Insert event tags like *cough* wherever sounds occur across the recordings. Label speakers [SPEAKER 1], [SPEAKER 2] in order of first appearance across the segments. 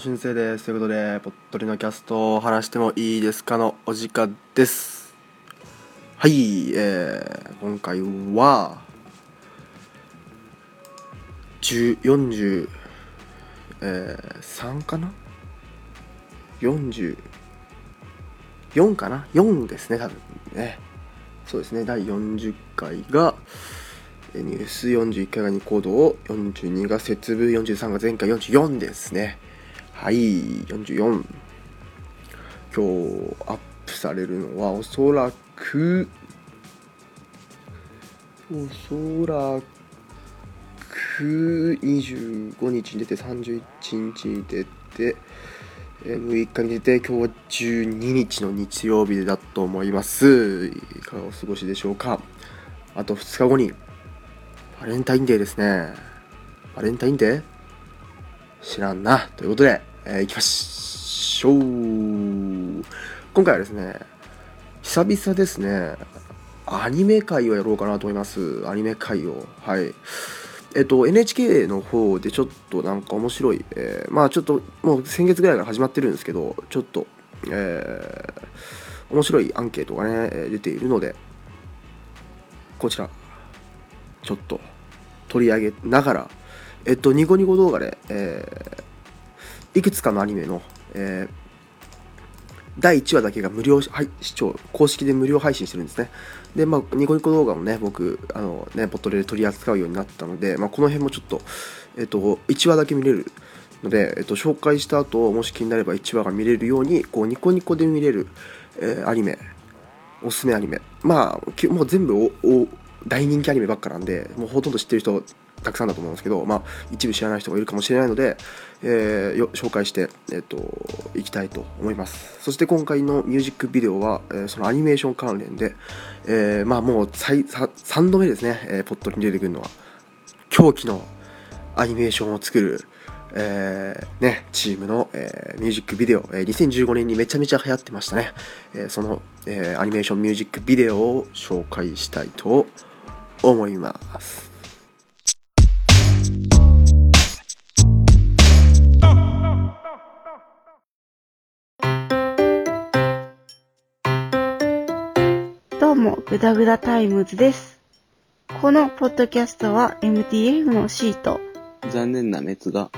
[SPEAKER 1] 俊生です。ということでぽっとりのキャストを話してもいいですかのお時間です。はいえー、今回は40えー、3かな？44かな？4ですね多分ね。そうですね第40回がニュース41回がニコード42が節分43が前回44ですね。はい44今日アップされるのはおそらくおそらく25日に出て31日に出て6日に出て今日は12日の日曜日だと思いますいかがお過ごしでしょうかあと2日後にバレンタインデーですね。バレンタインデー？知らんな。ということで、えー、行きましょう。今回はですね、久々ですね、アニメ会をやろうかなと思います。アニメ会を。はい。えっと、NHK の方でちょっとなんか面白い、えー、まあちょっともう先月ぐらいから始まってるんですけど、ちょっと、えー、面白いアンケートがね、出ているので、こちら、ちょっと取り上げながら、えっと、ニコニコ動画で、えー、いくつかのアニメの、えー、第1話だけが無料、視聴、公式で無料配信してるんですね。で、まあ、ニコニコ動画もね、僕、あのね、ポットで取り扱うようになったので、まあ、この辺もちょっと、えっと、1話だけ見れるので、えっと、紹介した後、もし気になれば1話が見れるように、こう、ニコニコで見れる、えー、アニメ、おすすめアニメ。まあ、もう全部お、お、大人気アニメばっかなんでもうほとんど知ってる人たくさんだと思うんですけど、まあ、一部知らない人がいるかもしれないので、えー、紹介して、えーと、いきたいと思いますそして今回のミュージックビデオは、えー、そのアニメーション関連で、えー、まあもう3度目ですね、えー、ポットに出てくるのは狂気のアニメーションを作るえー、ね、チームの、えー、ミュージックビデオ、えー、2015年にめちゃめちゃ流行ってましたね。えその、えアニメーションミュージックビデオを紹介したいと思います。
[SPEAKER 2] どうも、グダグダタイムズです。このポッドキャストは MTF のシート。
[SPEAKER 3] 残念な滅が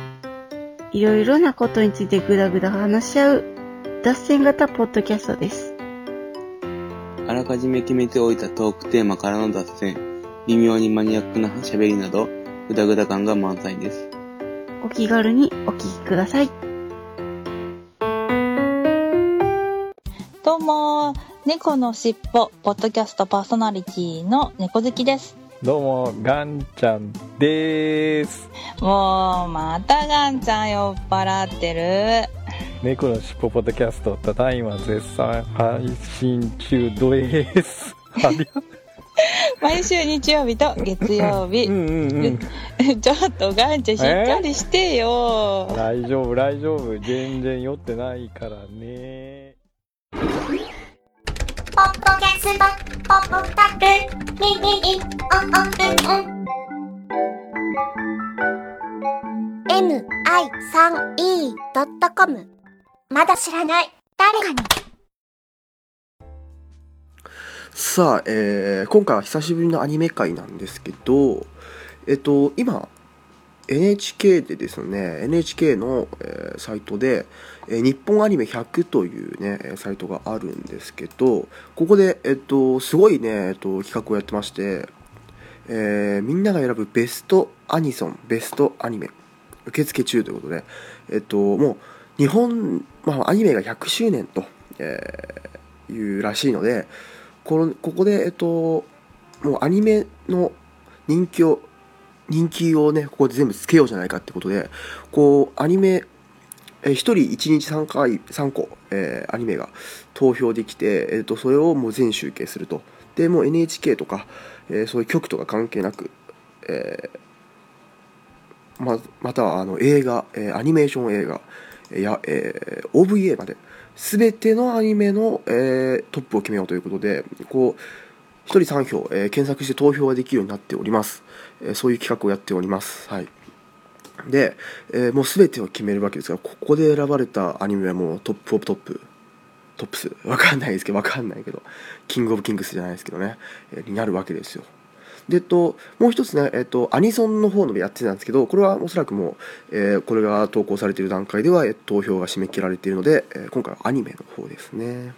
[SPEAKER 2] いろいろなことについてぐだぐだ話し合う脱線型ポッドキャストです。
[SPEAKER 3] あらかじめ決めておいたトークテーマからの脱線、微妙にマニアックな喋りなど、ぐだぐだ感が満載です。
[SPEAKER 2] お気軽にお聞きください。
[SPEAKER 4] どうも、猫のしっぽ、ポッドキャストパーソナリティの猫好きです。
[SPEAKER 5] どうも、ガンちゃんです。
[SPEAKER 4] もう、またガンちゃん酔っ払ってる。
[SPEAKER 5] 猫のしっぽポッドキャスト、ただいま絶賛配信中です。*laughs* *laughs*
[SPEAKER 4] 毎週日曜日と月曜日。うんうんうん、ちょっとガンちゃんしっかりしてよ。
[SPEAKER 5] 大丈夫、大丈夫。全然酔ってないからね。ポッドキャスト、ポッドタク、ミミミ、オンオンオン。
[SPEAKER 1] mi3e.com まだ知らない誰かにさあ、えー、今回は久しぶりのアニメ界なんですけどえっと今 NHK でですね NHK の、えー、サイトで、えー、日本アニメ100というねサイトがあるんですけどここで、えっと、すごいね、えっと、企画をやってまして、えー、みんなが選ぶベストアニソンベストアニメ受付中ということで、えっと、もう日本、まあ、アニメが100周年と、えー、いうらしいのでこのここで、えっと、もうアニメの人気を人気をねここで全部つけようじゃないかってことでこうアニメえ1人1日3回3個、えー、アニメが投票できて、えーと、それをもう全集計すると。でもう NHK とか、えー、そういう局とか関係なく、えー、ままたはあの映画、え、アニメーション映画や、え、OVA まで全てのアニメの、えー、トップを決めようということでこう1人3票、えー、検索して投票ができるようになっております、えー、そういう企画をやっております。はい。で、えもう全てを決めるわけですがここで選ばれたアニメはもう top of top。 tops。わかんないですけどわかんないけど。 king of kings じゃないですけどね、えになるわけですよ。でえっと、もう一つね、えっと、アニソンの方のやってたんですけどこれはおそらくもう、えーこれが投稿されている段階では、え投票が締め切られているので、えー今回はアニメの方ですね。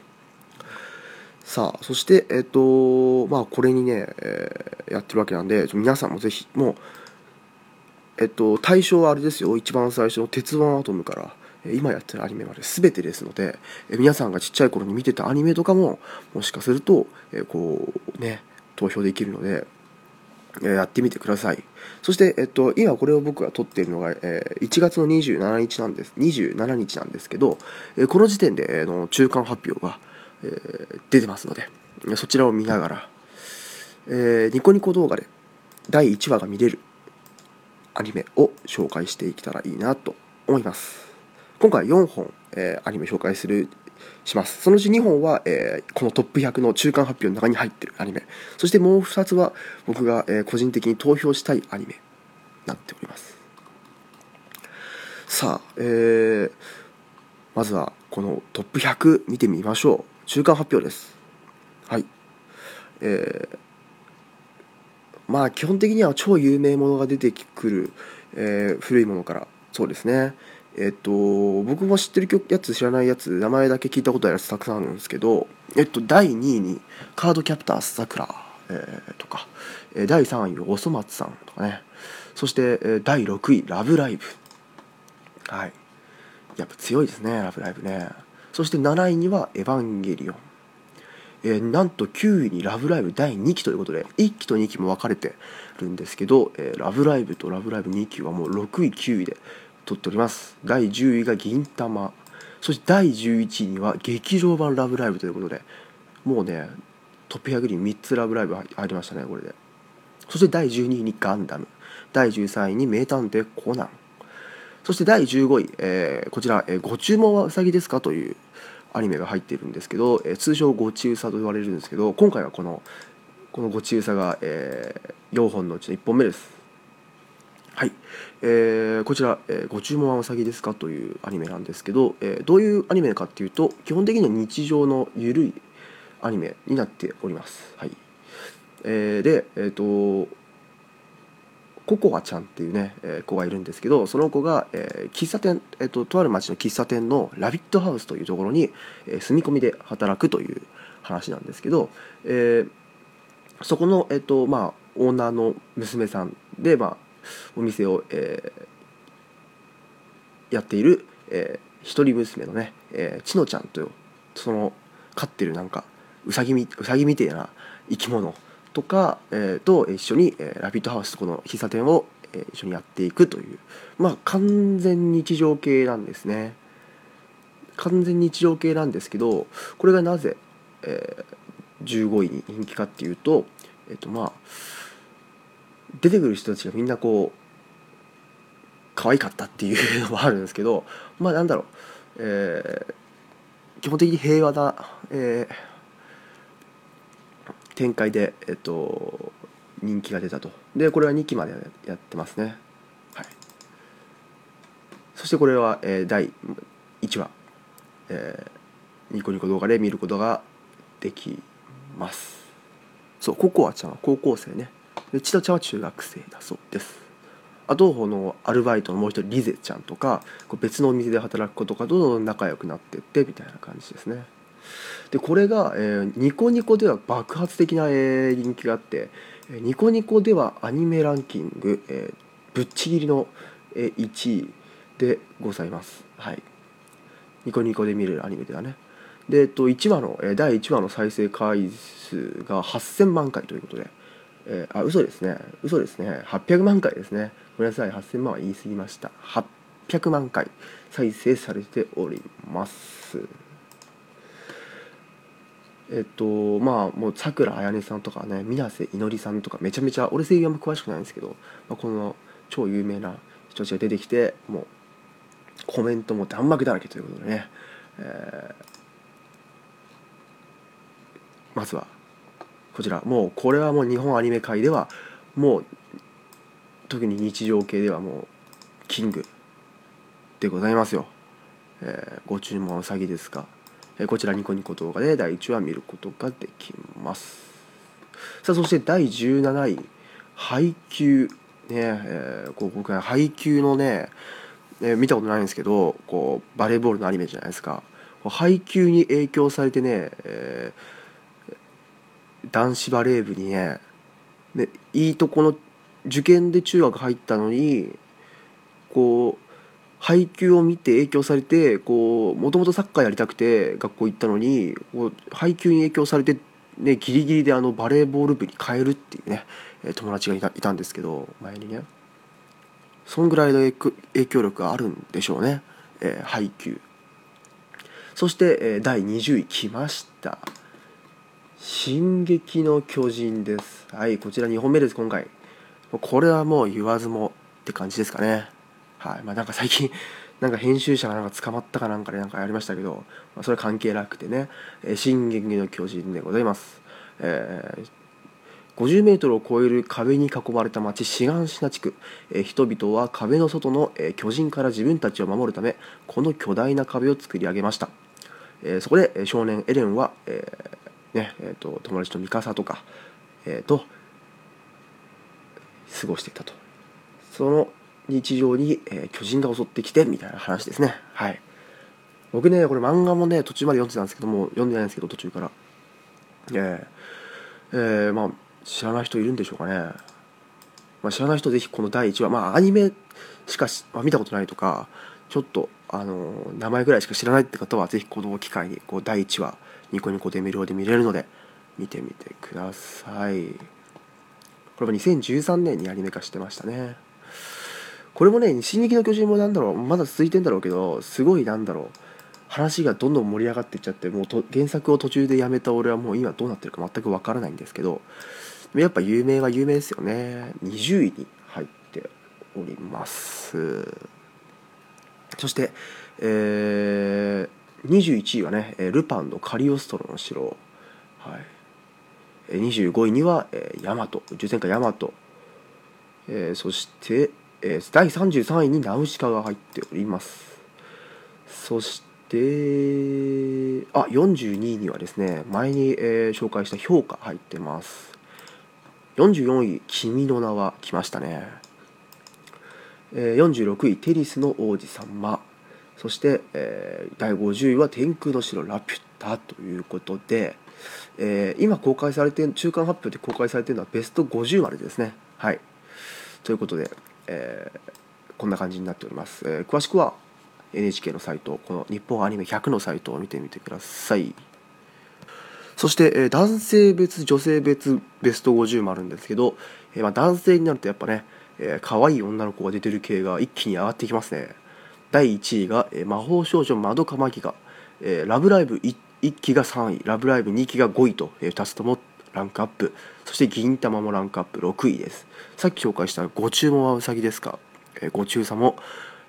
[SPEAKER 1] さあそしてえっとまあこれにね、えーやってるわけなんで皆さんもぜひもうえっと対象はあれですよ。一番最初の「鉄腕アトム」から今やってるアニメまで全てですのでえ皆さんがちっちゃい頃に見てたアニメとかももしかすると、えこうね投票できるので、やってみてください。そして、えっと、今これを僕が撮っているのが、え1月の27日なんです。27日なんですけど、えこの時点で、えの中間発表が、え出てますのでそちらを見ながら、えニコニコ動画で第1話が見れるアニメを紹介していけたらいいなと思います。今回4本、えアニメ紹介するします。そのうち2本は、えーこのトップ100の中間発表の中に入ってるアニメ。そしてもう2つは僕が、えー個人的に投票したいアニメになっております。さあ、えーまずはこのトップ100見てみましょう。中間発表です。はい。えーまあ基本的には超有名ものが出てくる、えー古いものから。そうですね。えっと僕も知ってる曲やつ知らないやつ名前だけ聞いたことあるやつたくさんあるんですけどえっと第2位にカードキャプターさくら、えーとか、えー第3位おそ松さんとかねそして、えー第6位ラブライブはいやっぱ強いですねラブライブねそして7位にはエヴァンゲリオンえーなんと9位に「ラブライブ!」第2期ということで1期と2期も分かれてるんですけど「えーラブライブ!」と「ラブライブ2期はもう6位9位で取っております第10位が「銀魂」そして第11位には「劇場版ラブライブ!」ということでもうねトップ100に3つラブライブ入りましたねこれでそして第12位に「ガンダム」第13位に「名探偵コナン」そして第15位、えーこちら、えーご注文はうさぎですか?」というアニメが入ってるんですけど、えー通称ごちうさと言われるんですけど今回はこのこのごちうさが、え4本のうちの1本目ですはい、えーこちら、えーご注文はうさぎですか?」というアニメなんですけど、えーどういうアニメかっていうと基本的には日常のゆるいアニメになっておりますはいえーでえっ、とココアちゃんっていうね、えー子がいるんですけどその子が、えー喫茶店、えーととある町の喫茶店のラビットハウスというところに、えー住み込みで働くという話なんですけど、えーそこの、えーとまあ、オーナーの娘さんで、まあ、お店を、えーやっている、えー一人娘のね、えーちのちゃんとその飼ってるなんかうさぎみうさぎみたいな生き物とか、えーと一緒に、えーラビットハウスとこの喫茶店を、えー一緒にやっていくというまあ完全日常系なんですね。完全日常系なんですけどこれがなぜ、えー15位に人気かっていうとえっ、とまあ出てくる人たちがみんなこう可愛かったっていう *laughs* のもあるんですけどまあなんだろう、えー基本的に平和な、えー展開で、えっと、人気が出たと。でこれは2期までやってますね。はい。そしてこれは、えー第1話、えーニコニコ動画で見ることができます。そうココアちゃんは高校生ね。で千田ちゃんは中学生だそうです。あとこのアルバイトのもう一人リゼちゃんとかこう別のお店で働く子とかと仲良くなってってみたいな感じですね。でこれが、えーニコニコでは爆発的な、え人気があってえニコニコではアニメランキング、えーぶっちぎりの、え1位でございます。はい。ニコニコで見れるアニメではね。で、えっと、1話の、第1話の再生回数が8000万回ということで、えーあ嘘ですね。嘘ですね。800万回ですね。ごめんなさい。8000万は言い過ぎました。800万回。再生されております。えっとまあもうさくらあやねさんとかね水瀬いのりさんとかめちゃめちゃ俺声優あんま詳しくないんですけど、まあ、この超有名な人たちが出てきてもうコメントも弾幕だらけということでね、えーまずはこちら。もうこれはもう日本アニメ界ではもう特に日常系ではもうキングでございますよ、えーご注文はうさぎですか、えーこちらニコニコ動画で第1話見ることができます。さあそして第17位配給ねえーこう僕は配給のね、えー見たことないんですけどこうバレーボールのアニメじゃないですか。配給に影響されてね、えー男子バレー部にねねいいとこの受験で中学入ったのにこう配給を見て影響されてこうもともとサッカーやりたくて学校行ったのにこう配給に影響されて、ね、ギリギリであのバレーボール部に変えるっていうね友達がいたいたんですけど前にね。そんぐらいの影響力があるんでしょうね、えー配給。そして、え第20位来ました「進撃の巨人」です。はいこちら2本目です今回。これはもう言わずもって感じですかね。はいまあなんか最近 *laughs* なんか編集者がなんか捕まったかなんかでなんかやりましたけど、まあ、それは関係なくてね「え進撃の巨人」でございます、えー50メートルを超える壁に囲まれた町シガンシナ地区、え人々は壁の外の、え巨人から自分たちを守るためこの巨大な壁を作り上げました、えそこで、少年エレンは、えーねえーと友達とミカサとか、えーと過ごしていたと。その日常に、えー巨人が襲ってきてみたいな話ですね。はい。僕ねこれ漫画もね途中まで読んでたんですけども読んでないんですけど途中から。えーえーまあ知らない人いるんでしょうかね、まあ、知らない人ぜひこの第1話まあアニメしかし、まあ、見たことないとかちょっとあの名前ぐらいしか知らないって方はぜひこの機会にこう第1話ニコニコで無料で見れるので見てみてください。これも2013年にアニメ化してましたね。これもね「進撃の巨人」もなんだろうまだ続いてんだろうけどすごいなんだろう話がどんどん盛り上がっていっちゃってもうと原作を途中でやめた俺はもう今どうなってるか全くわからないんですけどやっぱ有名は有名ですよね。20位に入っております。そして、えー21位はねえールパンのカリオストロの城。はい。えー25位には、えー、ヤマト。宇宙戦艦ヤマト、えーそして、えー第33位にナウシカが入っております。そしてあ42位にはですね前に、えー紹介した評価入ってます。44位「君の名は」来ましたね、えー46位「テリスの王子様」そして、えー第50位は「天空の城ラピュタ」ということで、えー今公開されて中間発表で公開されているのはベスト50までですね。はい。ということで、えーこんな感じになっております、え詳しくは NHK のサイトこの日本アニメ100のサイトを見てみてください。そして、え男性別女性別ベスト50もあるんですけど、えまあ、男性になるとやっぱね、えー可愛い女の子が出てる系が一気に上がってきますね。第1位が、えー魔法少女まどかマギが、えーラブライブ 1, 期が3位。ラブライブ2期が5位と、え2つともランクアップ。そして銀玉もランクアップ。6位です。さっき紹介したご注文はうさぎですか、えーご中さも、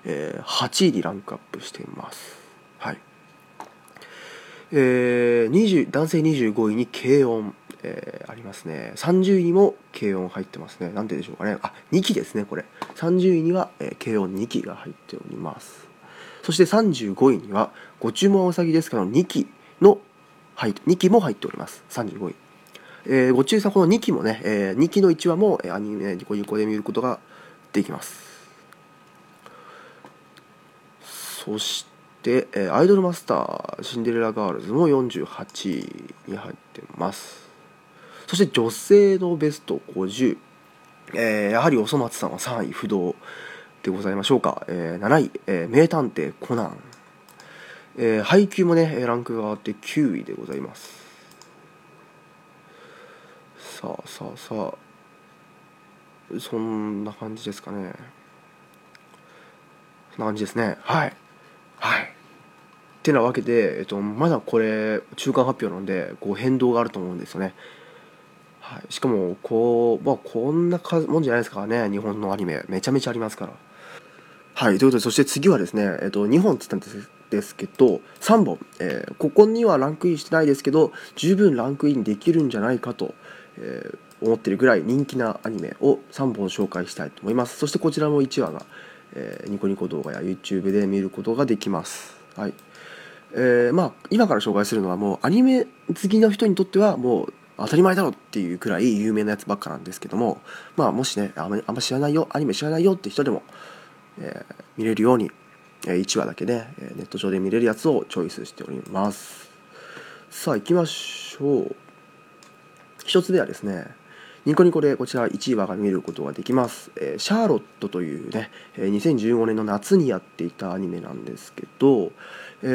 [SPEAKER 1] えー8位にランクアップしています。はい。えー20男性25位に軽音、えーありますね。30位にも軽音入ってますね。なんででしょうかね。あ2期ですねこれ。30位には、えー軽音2期が入っております。そして35位にはご注文はうさぎですから2期の入2期も入っております。35位。えーご注意さんこの2期もね、え2期の1話も、えーアニメニコニコで見ることができます。そして、えーアイドルマスターシンデレラガールズも48位に入ってます。そして女性のベスト50、えーやはりおそ松さんは3位不動でございましょうか、えー7位、えー名探偵コナン、えー配給もねランクが上がって9位でございます。さあさあさあ。そんな感じですかね。そんな感じですね。はい。はい。ってなわけで、えっと、まだこれ中間発表なんでこう変動があると思うんですよね。はい、しかもこう、まあ、こんなもんじゃないですからね。日本のアニメ。めちゃめちゃありますから。はい。ということでそして次はですね、えっと、2本っつったんですですけど3本、えーここにはランクインしてないですけど十分ランクインできるんじゃないかと、えー思ってるぐらい人気なアニメを3本紹介したいと思います。そしてこちらも1話が、えーニコニコ動画や YouTube で見ることができます。はい。えーまあ今から紹介するのはもうアニメ好きな人にとってはもう当たり前だろっていうくらい有名なやつばっかなんですけどもまあもしねあんまあんま知らないよアニメ知らないよって人でも、えー見れるように、えー1話だけで、えーネット上で見れるやつをチョイスしております。さあ行きましょう。一つ目はですねニコニコでこちら1話が見ることができます、えーシャーロットというね、えー2015年の夏にやっていたアニメなんですけど、え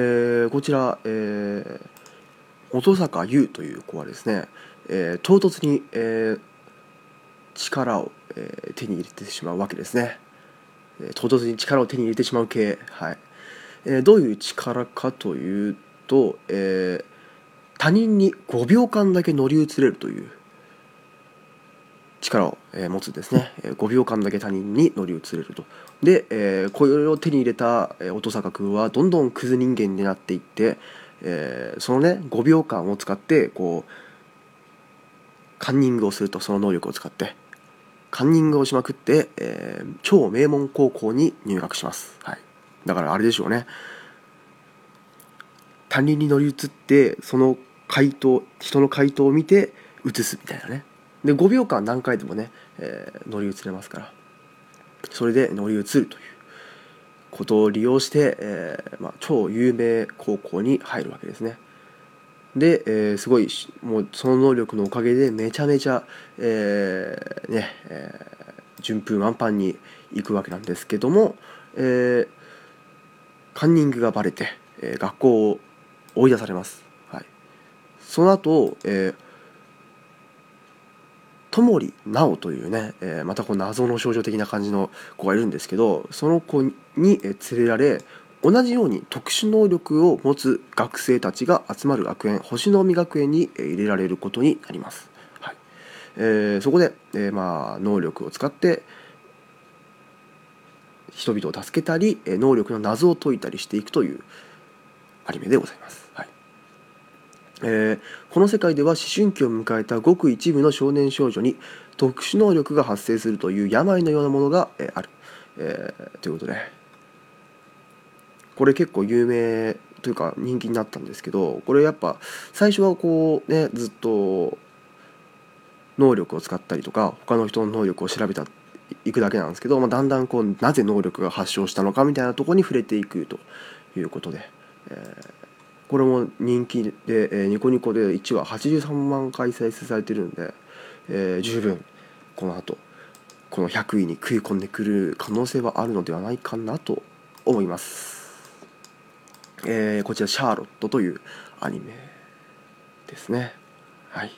[SPEAKER 1] ーこちら、えー音坂優という子はですね、えー唐突に、えー力を、えー手に入れてしまうわけですね、えー唐突に力を手に入れてしまう系。はい、えーどういう力かというと、えー他人に5秒間だけ乗り移れるという力を、えー持つですね、えー5秒間だけ他人に乗り移れると。で、えーこれを手に入れた、えー音坂君はどんどんクズ人間になっていって、えーそのね5秒間を使ってこうカンニングをするとその能力を使ってカンニングをしまくって、えー超名門高校に入学します、はい、だからあれでしょうね。他人に乗り移ってその回答人の回答を見て移すみたいなね。で5秒間何回でもね、えー乗り移れますから。それで乗り移るということを利用して、えーまあ、超有名高校に入るわけですね。で、えーすごいしもうその能力のおかげでめちゃめちゃ、えーねえー順風満帆に行くわけなんですけども、えーカンニングがバレて、えー学校を追い出されます、はい、その後、えーともりなおというね、えーまたこう謎の少女的な感じの子がいるんですけどその子にえー連れられ同じように特殊能力を持つ学生たちが集まる学園星の海学園に入れられることになります、はい。えーそこで、えーまあ、能力を使って人々を助けたり能力の謎を解いたりしていくというアニメでございます、はい。えーこの世界では思春期を迎えたごく一部の少年少女に特殊能力が発生するという病のようなものが、えーある、えーということでこれ結構有名というか人気になったんですけどこれやっぱ最初はこうねずっと能力を使ったりとか他の人の能力を調べたいくだけなんですけど、まあ、だんだんこうなぜ能力が発症したのかみたいなとこに触れていくということで、えーこれも人気で、えーニコニコで1話83万回再生されてるんで、えー十分この後この100位に食い込んでくる可能性はあるのではないかなと思います、えーこちら「シャーロット」というアニメですね。はい。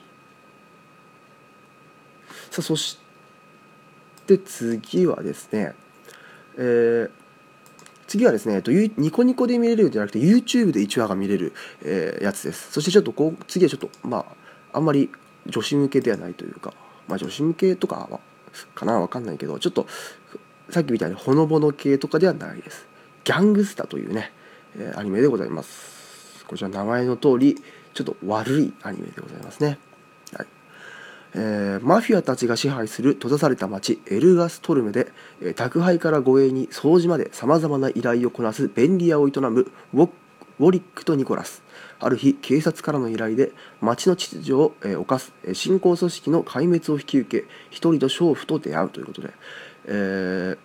[SPEAKER 1] さあそして次はですねえー次はですね、えっと、ニコニコで見れるんじゃなくて YouTube で1話が見れる、えーやつです。そしてちょっとこう次はちょっとまああんまり女子向けではないというかまあ女子向けとかはかなわかんないけどちょっとさっきみたいにほのぼの系とかではないです。ギャングスタというね、えアニメでございます。こちら名前の通りちょっと悪いアニメでございますね。はい。えーマフィアたちが支配する閉ざされた町エルガストルムで、えー宅配から護衛に掃除までさまざまな依頼をこなす便利屋を営むウォウォリックとニコラス。ある日警察からの依頼で町の秩序を、えー犯す新興組織の壊滅を引き受け一人と娼婦と出会うということで、えー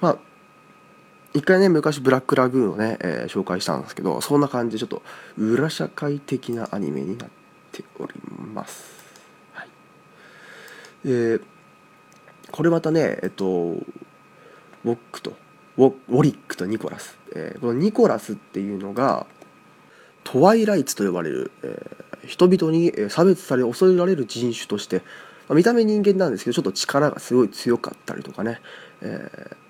[SPEAKER 1] まあ一回ね昔ブラックラグーンをね、えー紹介したんですけどそんな感じでちょっと裏社会的なアニメになっております。はいえーこれまたねえっとウォックとウォウォリックとニコラス、えーこのニコラスっていうのがトワイライツと呼ばれる、えー人々に差別され恐れられる人種として、まあ見た目人間なんですけどちょっと力がすごい強かったりとかね、えー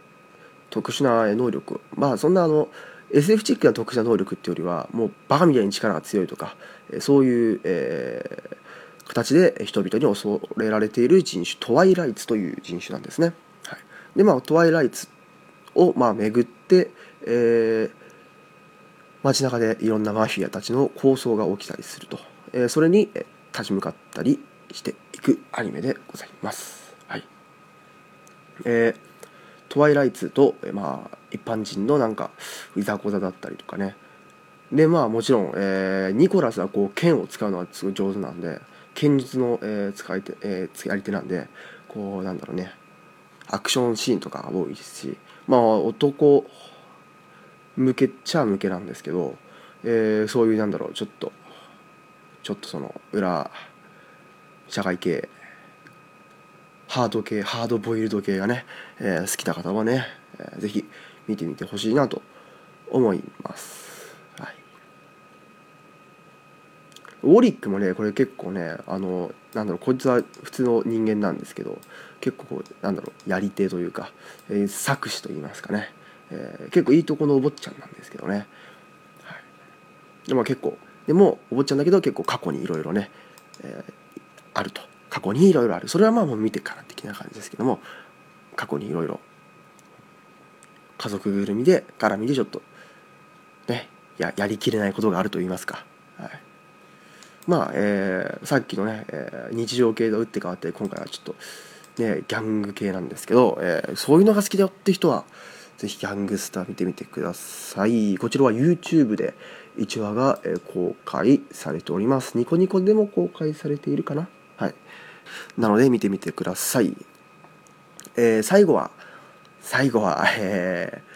[SPEAKER 1] 特殊な能力まあそんなあの SF チックな特殊な能力っていうよりはもうバカみたいに力が強いとかそういう、えー形で人々に恐れられている人種トワイライツという人種なんですね。はい、でまあトワイライツをまあ巡って、えー街中でいろんなマフィアたちの抗争が起きたりすると、えーそれに立ち向かったりしていくアニメでございます。はいえートワイライツと、まあ一般人のなんかいざこざだったりとかね。でまあもちろん、えーニコラスはこう剣を使うのはすごい上手なんで剣術の、えー使い手、えーやり手なんでこうなんだろうね。アクションシーンとかが多いですしまあ男向けっちゃ向けなんですけど、えーそういうなんだろうちょっとちょっとその裏社会系ハード系ハードボイルド系がね、えー好きな方はね、えーぜひ見てみてほしいなと思います、はい、ウォリックもねこれ結構ねあのなんだろうこいつは普通の人間なんですけど結構こうなんだろうやり手というか、えー作詞と言いますかね、えー結構いいとこのお坊ちゃんなんですけどね、はい、でも結構でもお坊ちゃんだけど結構過去にいろいろね、えーあると。過去にいろいろある。それはまあもう見てから的な感じですけども過去にいろいろ家族ぐるみで絡みでちょっとねややりきれないことがあると言いますか、はい、まあ、えーさっきのね、えー日常系と打って変わって今回はちょっとねギャング系なんですけど、えーそういうのが好きだよって人はぜひギャングスター見てみてください。こちらは YouTube で1話が、公開されております。ニコニコでも公開されているかな。なので見てみてください、えー最後は最後は、えー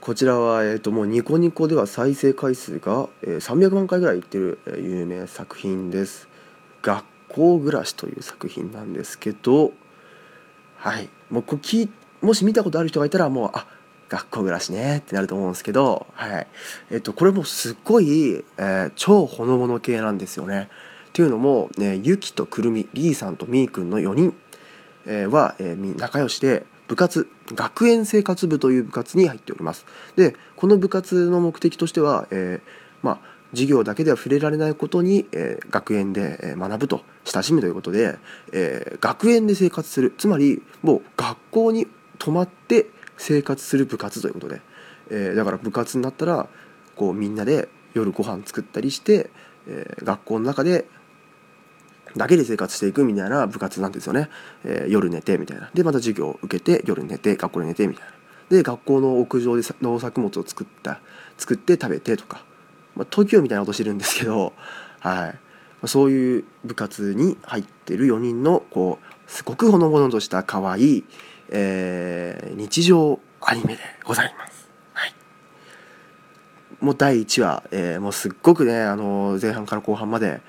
[SPEAKER 1] こちらは、えー、ともうニコニコでは再生回数が、えー300万回ぐらいいってる、えー有名作品です「学校暮らし」という作品なんですけどはい。もうこれ聞いもし見たことある人がいたらもうあ学校暮らしねってなると思うんですけど、はい。えっとこれもすっごい、えー超ほのぼの系なんですよね。っていうのも、ね、ゆきとくるみりーさんとみーくんの4人、えは、えー仲良しで部活学園生活部という部活に入っております。でこの部活の目的としては、えーまあ授業だけでは触れられないことに、えー学園で学ぶと親しむということで、えー学園で生活するつまりもう学校に泊まって生活する部活ということで、えーだから部活になったらこうみんなで夜ご飯作ったりして、えー学校の中でだけで生活していくみたいな部活なんですよね、えー夜寝てみたいな。でまた授業を受けて夜寝て学校で寝てみたいな。で学校の屋上でさ農作物を作った作って食べてとか、まあ、東京みたいなことしてるんですけど、はい。まあそういう部活に入ってる4人のこうすごくほのぼのとした可愛い、えー日常アニメでございます。はい。もう第1話、えーもうすっごくね、あの前半から後半まで、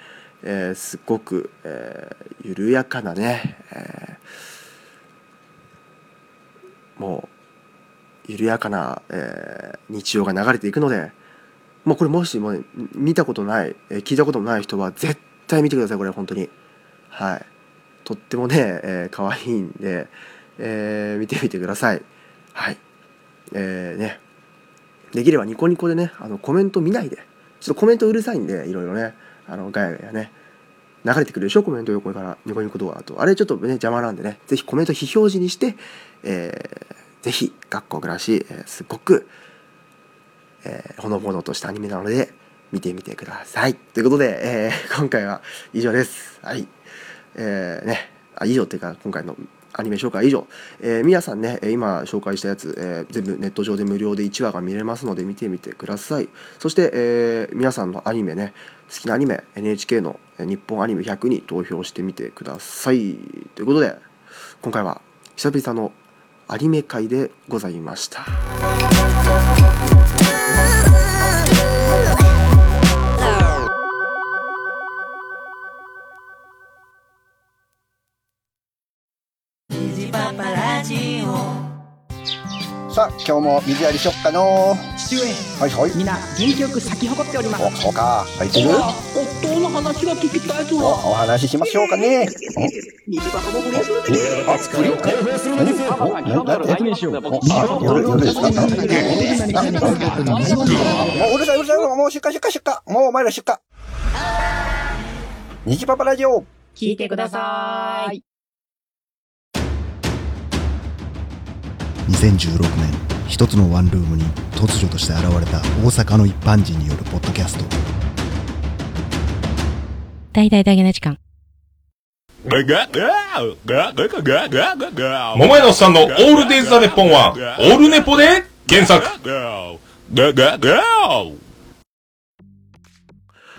[SPEAKER 1] えーすごく、えー緩やかなね、えーもう緩やかな、えー日常が流れていくのでもうこれもしもね見たことない、えー聞いたこともない人は絶対見てくださいこれ本当に。はい。とってもね、えー、可愛いんで、えー見てみてください。はい。えーね。できればニコニコでねあのコメント見ないで。ちょっとコメントうるさいんでいろいろね。あのガヤガヤね流れてくるでしょ？コメント横からニコニコ動画とあれちょっとね邪魔なんでねぜひコメント非表示にして、えーぜひ学校暮らし、えーすごく、えーほのぼのとしたアニメなので見てみてください。ということで、えー今回は以上です。はい。えーね。あ以上っていうか今回のアニメ紹介以上、えー皆さんね今紹介したやつ、えー全部ネット上で無料で1話が見れますので見てみてください。そして、えー皆さんのアニメね好きなアニメ NHK の日本アニメ100に投票してみてください。ということで今回は久々のアニメ会でございました。
[SPEAKER 6] さあ今日も水やりしよっかの。
[SPEAKER 7] 父上
[SPEAKER 6] はいはい。
[SPEAKER 7] みんな元気よく咲き誇っております。
[SPEAKER 6] おそうか。入ってる？
[SPEAKER 7] 夫の話が聞きたいぞ。
[SPEAKER 6] おお話ししましょうかね。
[SPEAKER 7] 虹パパも不倫するで
[SPEAKER 6] おあ不倫何おななえあ夜夜ですかあもううるさいうるさいもう出荷出荷出荷もうお前ら出荷虹パパラジオ
[SPEAKER 7] 聞いてください
[SPEAKER 8] 2016年一つのワンルームに突如として現れた大阪の一般人によるポッドキャスト
[SPEAKER 9] 大々大げな時間。桃屋のおっさんのオールデイズ・ザ・ネッポンは、オールネポで検索。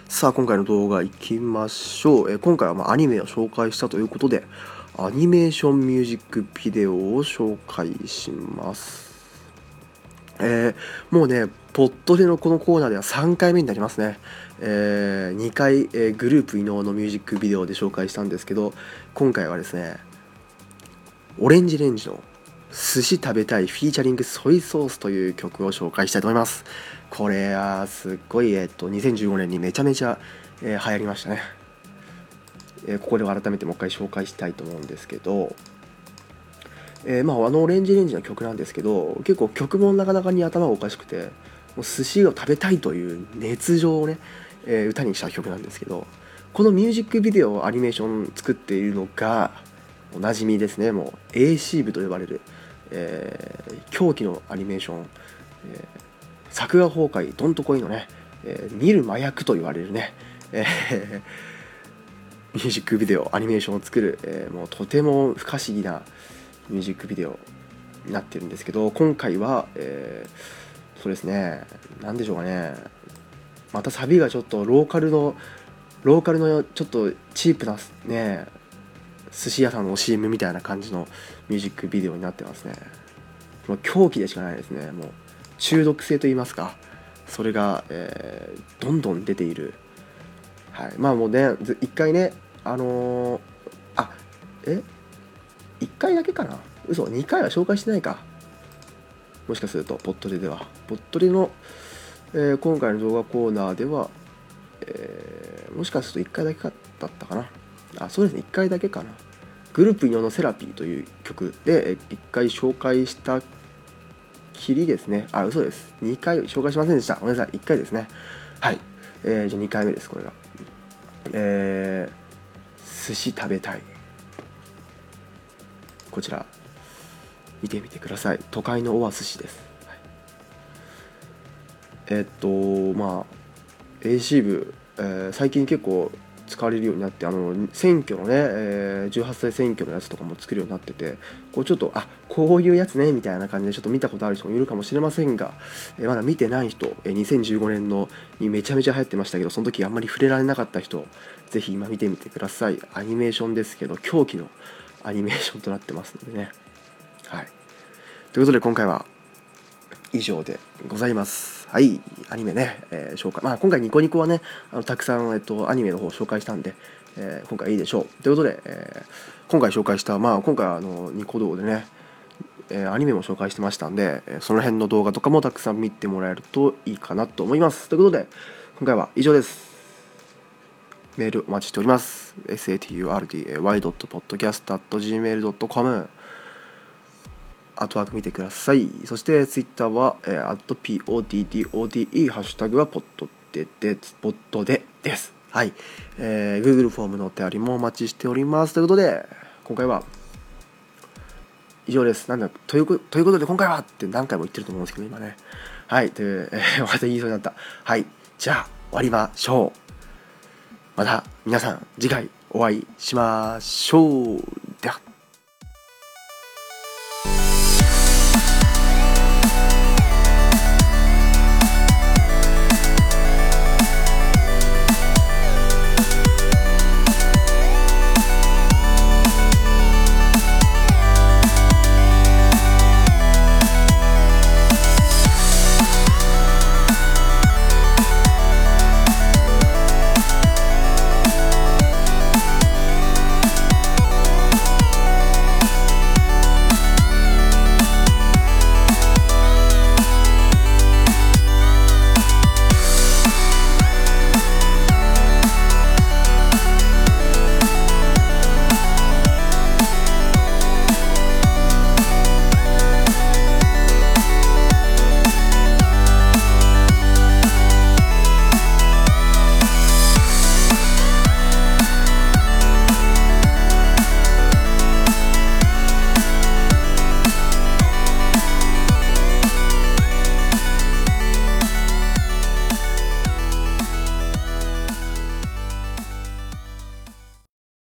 [SPEAKER 1] さあ今回の動画いきましょう、えー今回はまあアニメを紹介したということでアニメーションミュージックビデオを紹介します。えーもうねポットでのこのコーナーでは3回目になりますね、え2回、えーグループ伊能のミュージックビデオで紹介したんですけど今回はですねオレンジレンジの寿司食べたいフィーチャリングソイソースという曲を紹介したいと思います。これはすっごい、えっと、2015年にめちゃめちゃ、えー流行りましたね、えーここで改めてもう一回紹介したいと思うんですけど、えーまあ、あのオレンジレンジの曲なんですけど結構曲もなかなかに頭がおかしくてもう寿司を食べたいという熱情をね、えー歌にした曲なんですけどこのミュージックビデオアニメーション作っているのがおなじみですねもう AC 部と呼ばれる、えー狂気のアニメーション、えー作画崩壊どんとこいのね、えー見る麻薬と言われるね、えーミュージックビデオアニメーションを作る、えーもうとても不可思議なミュージックビデオになってるんですけど今回は、えーそうですね何でしょうかねまたサビがちょっとローカルのローカルのちょっとチープなね寿司屋さんの CM みたいな感じのミュージックビデオになってますね。もう狂気でしかないですね。もう中毒性と言いますかそれが、えーどんどん出ているはい。まあもうね一回ねあのーあえ？1回だけかな？嘘2回は紹介してないか。もしかするとポットレでは。ポットレの、えー今回の動画コーナーでは、えーもしかすると1回だけだったかな。あそうですね。1回だけかな。グループイノのセラピーという曲で、え1回紹介したきりですね。あ嘘です。2回紹介しませんでした。ごめんなさい。1回ですね。はい、えーじゃあ2回目ですこれが。えー寿司食べたい。こちら。見てみてください。都会のオア寿司です、はい。えーっとまあ AC 部、えー最近結構使われるようになってあの選挙のね、えー18歳選挙のやつとかも作るようになっててこうちょっとあこういうやつねみたいな感じでちょっと見たことある人もいるかもしれませんが、えーまだ見てない人、えー2015年のにめちゃめちゃ流行ってましたけどその時あんまり触れられなかった人ぜひ今見てみてください。アニメーションですけど狂気のアニメーションとなってますのでね。はい。ということで今回は以上でございます。はい、アニメね、えー紹介。まあ今回ニコニコはね、あのたくさん、えっと、アニメの方紹介したんで、えー今回いいでしょう。ということで、えー今回紹介した、まあ今回あのニコ動でね、えーアニメも紹介してましたんで、えその辺の動画とかもたくさん見てもらえるといいかなと思います。ということで、今回は以上です。メールお待ちしております。saturday.podcast.gmail.com アートワーク見てください。そして、ツイッターは、えー、@poddode、ハッシュタグはポットでで、ポットでです。はい。えー、Google フォームのお便りもお待ちしております。ということで、今回は、以上です。なんだ、というこということで、今回はって何回も言ってると思うんですけど、今ね。はい。という、えー、*laughs* また言いそうになった。はい。じゃあ、終わりましょう。また、皆さん、次回お会いしましょう。では